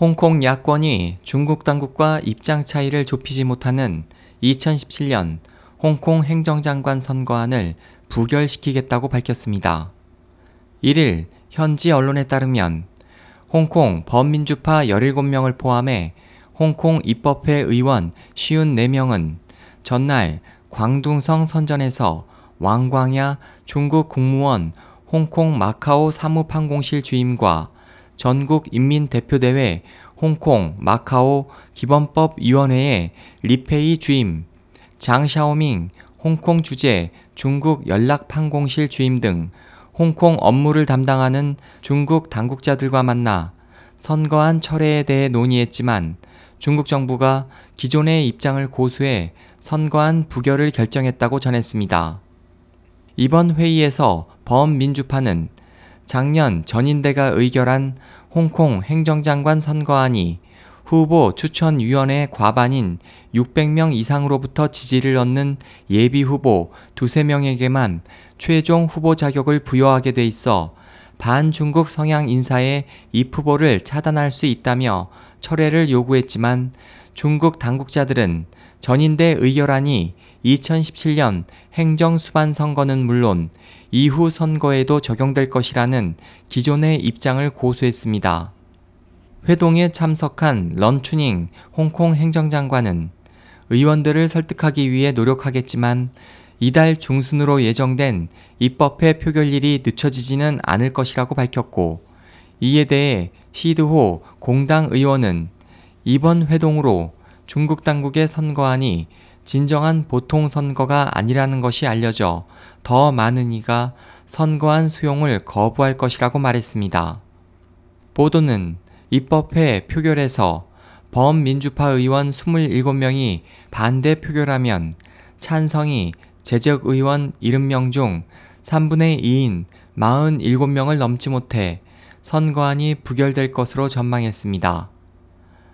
홍콩 야권이 중국 당국과 입장 차이를 좁히지 못하는 2017년 홍콩 행정장관 선거안을 부결시키겠다고 밝혔습니다. 1일 현지 언론에 따르면 홍콩 범민주파 17명을 포함해 홍콩 입법회 의원 54명은 전날 광둥성 선전에서 왕광야 중국 국무원 홍콩 마카오 사무판공실 주임과 전국 인민대표대회 홍콩 마카오 기본법위원회의 리페이 주임, 장샤오밍 홍콩 주재 중국 연락판공실 주임 등 홍콩 업무를 담당하는 중국 당국자들과 만나 선거안 철회에 대해 논의했지만 중국 정부가 기존의 입장을 고수해 선거안 부결을 결정했다고 전했습니다. 이번 회의에서 범민주파는 작년 전인대가 의결한 홍콩 행정장관 선거안이 후보 추천위원회 과반인 600명 이상으로부터 지지를 얻는 예비 후보 두세 명에게만 최종 후보 자격을 부여하게 돼 있어 반중국 성향 인사의 이 후보를 차단할 수 있다며 철회를 요구했지만 중국 당국자들은 전인대 의결안이 2017년 행정수반 선거는 물론 이후 선거에도 적용될 것이라는 기존의 입장을 고수했습니다. 회동에 참석한 런추닝 홍콩 행정장관은 의원들을 설득하기 위해 노력하겠지만 이달 중순으로 예정된 입법회 표결일이 늦춰지지는 않을 것이라고 밝혔고 이에 대해 시드호 공당 의원은 이번 회동으로 중국 당국의 선거안이 진정한 보통 선거가 아니라는 것이 알려져 더 많은 이가 선거안 수용을 거부할 것이라고 말했습니다. 보도는 입법회 표결에서 범민주파 의원 27명이 반대 표결하면 찬성이 재적 의원 70명 중 3분의 2인 47명을 넘지 못해 선거안이 부결될 것으로 전망했습니다.